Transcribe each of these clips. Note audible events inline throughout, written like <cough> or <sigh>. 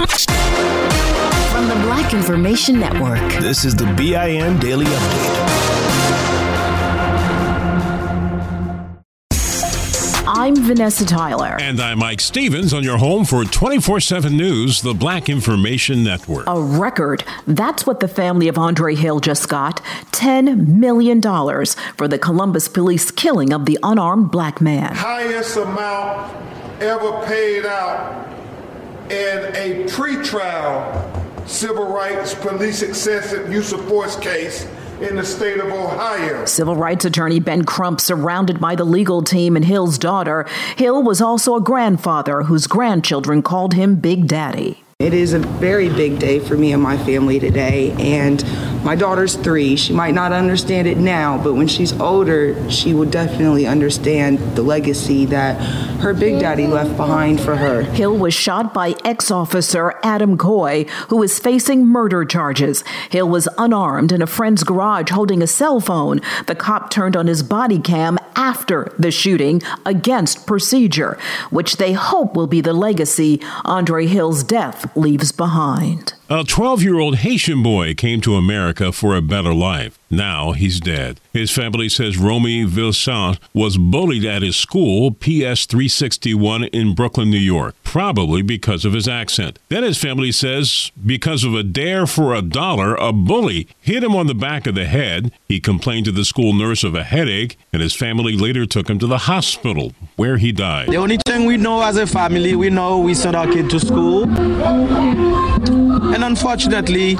From the Black Information Network. This is the BIN Daily Update. I'm Vanessa Tyler. And I'm Mike Stevens on your home for 24 7 News, the Black Information Network. A record. That's what the family of Andre Hill just got $10 million for the Columbus police killing of the unarmed black man. Highest amount ever paid out in a pretrial civil rights police excessive use of force case in the state of Ohio. Civil rights attorney Ben Crump surrounded by the legal team and Hill's daughter. Hill was also a grandfather whose grandchildren called him Big Daddy. It is a very big day for me and my family today, and my daughter's three. She might not understand it now, but when she's older, she will definitely understand the legacy that her big daddy left behind for her. Hill was shot by ex officer Adam Coy, who is facing murder charges. Hill was unarmed in a friend's garage holding a cell phone. The cop turned on his body cam after the shooting against procedure, which they hope will be the legacy Andre Hill's death leaves behind. A 12 year old Haitian boy came to America for a better life. Now he's dead. His family says Romy Vilsaint was bullied at his school, PS 361 in Brooklyn, New York, probably because of his accent. Then his family says because of a dare for a dollar, a bully hit him on the back of the head. He complained to the school nurse of a headache, and his family later took him to the hospital, where he died. The only thing we know as a family, we know we sent our kid to school. And unfortunately,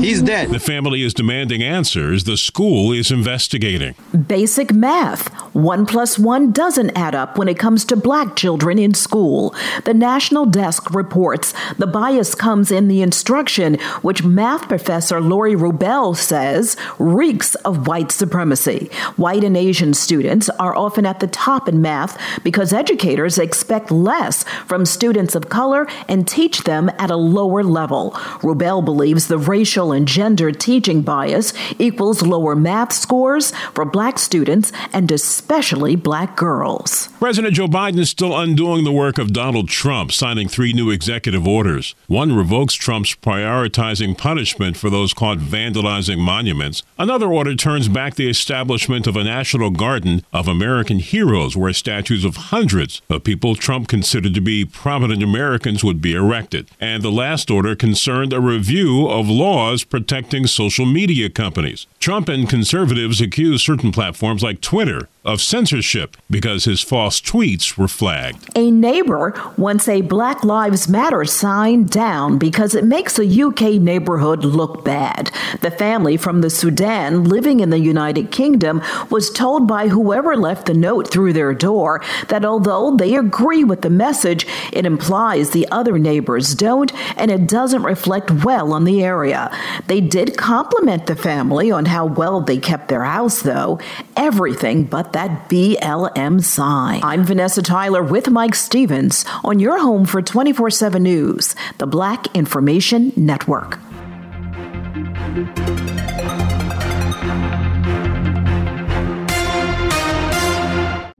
he's dead. The family is demanding answers. The school is investigating. Basic math. One plus one doesn't add up when it comes to black children in school. The National Desk reports the bias comes in the instruction, which math professor Laurie Rubel says reeks of white supremacy. White and Asian students are often at the top in math because educators expect less from students of color and teach them at a lower level. Rubel believes the racial and gender teaching bias equals lower math scores for black students and especially black girls. President Joe Biden is still undoing the work of Donald Trump, signing three new executive orders. One revokes Trump's prioritizing punishment for those caught vandalizing monuments. Another order turns back the establishment of a national garden of American heroes where statues of hundreds of people Trump considered to be prominent Americans would be erected. And the last order concerned a review of laws protecting social media companies. Trump and conservatives accuse certain platforms like Twitter of censorship because his false tweets were flagged. A neighbor wants a Black Lives Matter sign down because it makes a UK neighborhood look bad. The family from the Sudan living in the United Kingdom was told by whoever left the note through their door that although they agree with the message, it implies the other neighbors don't and it doesn't reflect well on the area. They did compliment the family on how well they kept their house, though. Everything but that BLM sign. I'm Vanessa Tyler with Mike Stevens on your home for 24 7 News, the Black Information Network.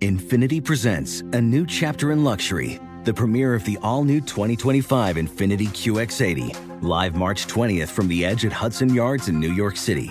Infiniti presents a new chapter in luxury, the premiere of the all new 2025 Infiniti QX80, live March 20th from the edge at Hudson Yards in New York City,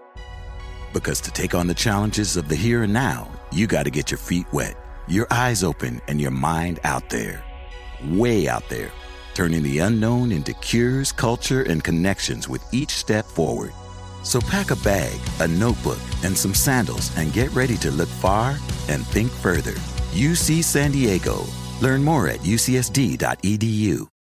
Because to take on the challenges of the here and now, you got to get your feet wet, your eyes open, and your mind out there. Way out there. Turning the unknown into cures, culture, and connections with each step forward. So pack a bag, a notebook, and some sandals and get ready to look far and think further. UC San Diego. Learn more at ucsd.edu.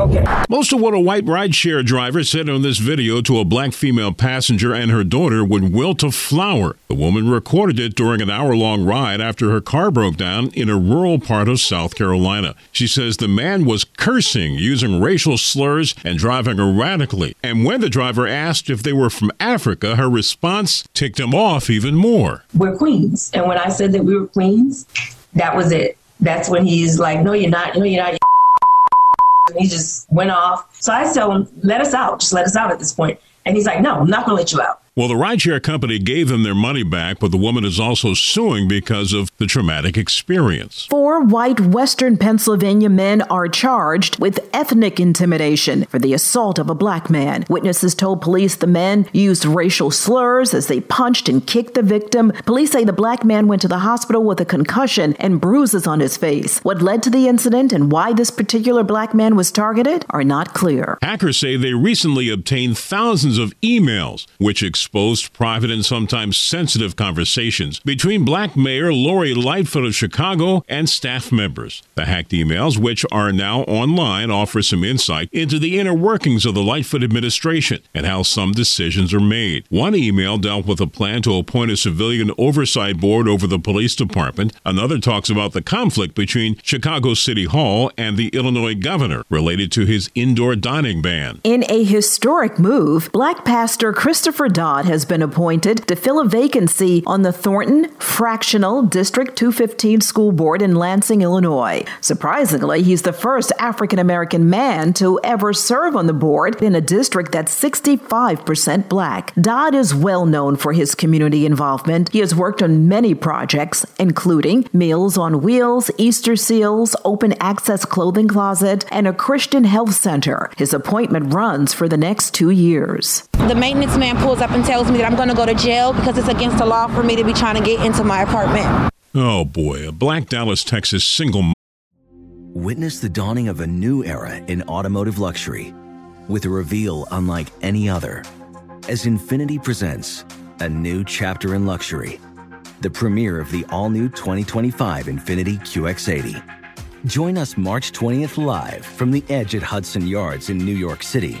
Okay. Most of what a white rideshare driver said on this video to a black female passenger and her daughter would wilt a flower. The woman recorded it during an hour long ride after her car broke down in a rural part of South Carolina. She says the man was cursing, using racial slurs, and driving erratically. And when the driver asked if they were from Africa, her response ticked him off even more. We're Queens. And when I said that we were Queens, that was it. That's when he's like, No, you're not. No, you're not and he just went off. So I tell him, let us out. Just let us out at this point. And he's like, no, I'm not going to let you out. Well, the rideshare company gave them their money back, but the woman is also suing because of the traumatic experience. Four white Western Pennsylvania men are charged with ethnic intimidation for the assault of a black man. Witnesses told police the men used racial slurs as they punched and kicked the victim. Police say the black man went to the hospital with a concussion and bruises on his face. What led to the incident and why this particular black man was targeted are not clear. Hackers say they recently obtained thousands of emails which exposed private and sometimes sensitive conversations between black Mayor Lori Lightfoot of Chicago and staff members. The hacked emails, which are now online, offer some insight into the inner workings of the Lightfoot administration and how some decisions are made. One email dealt with a plan to appoint a civilian oversight board over the police department. Another talks about the conflict between Chicago City Hall and the Illinois governor related to his indoor dining ban. In a historic move, black pastor Christopher Dodd has been appointed to fill a vacancy on the Thornton Fractional District 215 School Board in Lansing, Illinois. Surprisingly, he's the first African American man to ever serve on the board in a district that's 65% black. Dodd is well known for his community involvement. He has worked on many projects, including Meals on Wheels, Easter Seals, Open Access Clothing Closet, and a Christian health center. His appointment runs for the next two years. The maintenance man pulls up and tells me that I'm going to go to jail because it's against the law for me to be trying to get into my apartment. Oh boy, a black Dallas, Texas single. Witness the dawning of a new era in automotive luxury with a reveal unlike any other as Infiniti presents a new chapter in luxury, the premiere of the all new 2025 Infiniti QX80. Join us March 20th live from the edge at Hudson Yards in New York City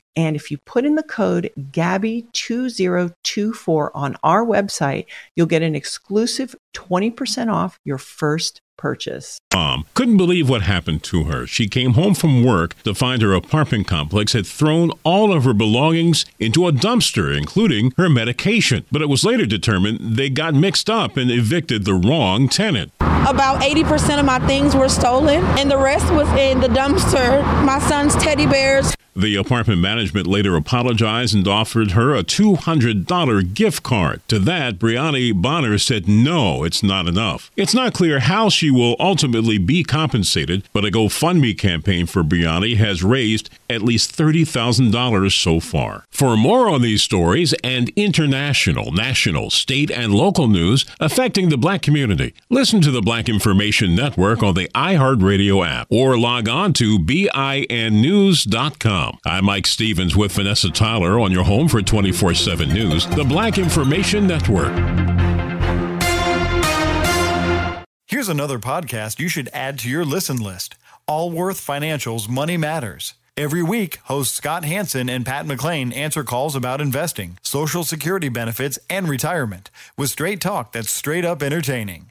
And if you put in the code GABBY2024 on our website, you'll get an exclusive 20% off your first purchase. Mom couldn't believe what happened to her. She came home from work to find her apartment complex had thrown all of her belongings into a dumpster, including her medication. But it was later determined they got mixed up and evicted the wrong tenant. About 80% of my things were stolen, and the rest was in the dumpster. My son's teddy bears. The apartment management later apologized and offered her a $200 gift card. To that, Brianni Bonner said no, it's not enough. It's not clear how she will ultimately be compensated, but a GoFundMe campaign for Brianni has raised at least $30,000 so far. For more on these stories and international, national, state, and local news affecting the black community, listen to the Black Information Network on the iHeartRadio app or log on to I'm Mike Stevens with Vanessa Tyler on your home for 24 7 News, the Black Information Network. Here's another podcast you should add to your listen list Allworth Financial's Money Matters. Every week, hosts Scott Hanson and Pat McClain answer calls about investing, Social Security benefits, and retirement with straight talk that's straight up entertaining.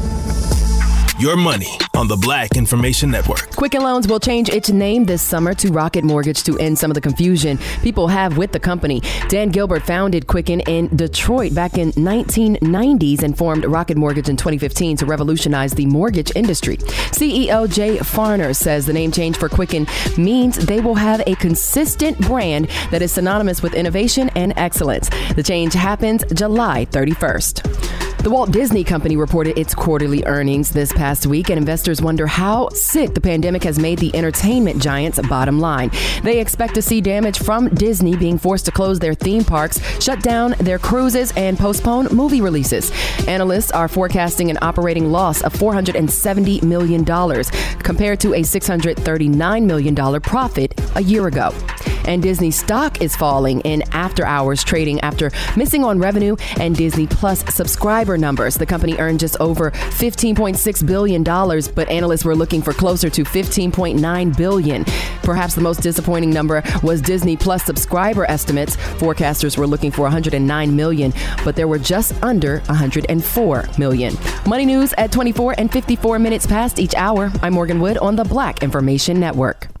your money on the Black Information Network. Quicken Loans will change its name this summer to Rocket Mortgage to end some of the confusion people have with the company. Dan Gilbert founded Quicken in Detroit back in 1990s and formed Rocket Mortgage in 2015 to revolutionize the mortgage industry. CEO Jay Farner says the name change for Quicken means they will have a consistent brand that is synonymous with innovation and excellence. The change happens July 31st. The Walt Disney Company reported its quarterly earnings this past week, and investors wonder how sick the pandemic has made the entertainment giant's bottom line. They expect to see damage from Disney being forced to close their theme parks, shut down their cruises, and postpone movie releases. Analysts are forecasting an operating loss of $470 million compared to a $639 million profit a year ago. And Disney stock is falling in after hours trading after missing on revenue and Disney Plus subscriber numbers. The company earned just over $15.6 billion, but analysts were looking for closer to 15.9 billion. Perhaps the most disappointing number was Disney Plus subscriber estimates. Forecasters were looking for 109 million, but there were just under 104 million. Money news at 24 and 54 minutes past each hour. I'm Morgan Wood on the Black Information Network.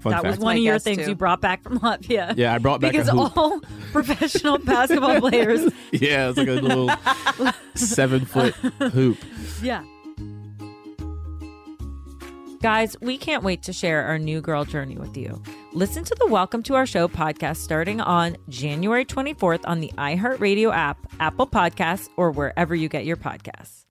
Fun that fact. was one of your things too. you brought back from Latvia. Yeah, I brought back a because hoop. all <laughs> professional basketball <laughs> players. Yeah, it's like a little <laughs> seven foot hoop. Yeah. Guys, we can't wait to share our new girl journey with you. Listen to the Welcome to Our Show podcast starting on January 24th on the iHeartRadio app, Apple Podcasts, or wherever you get your podcasts.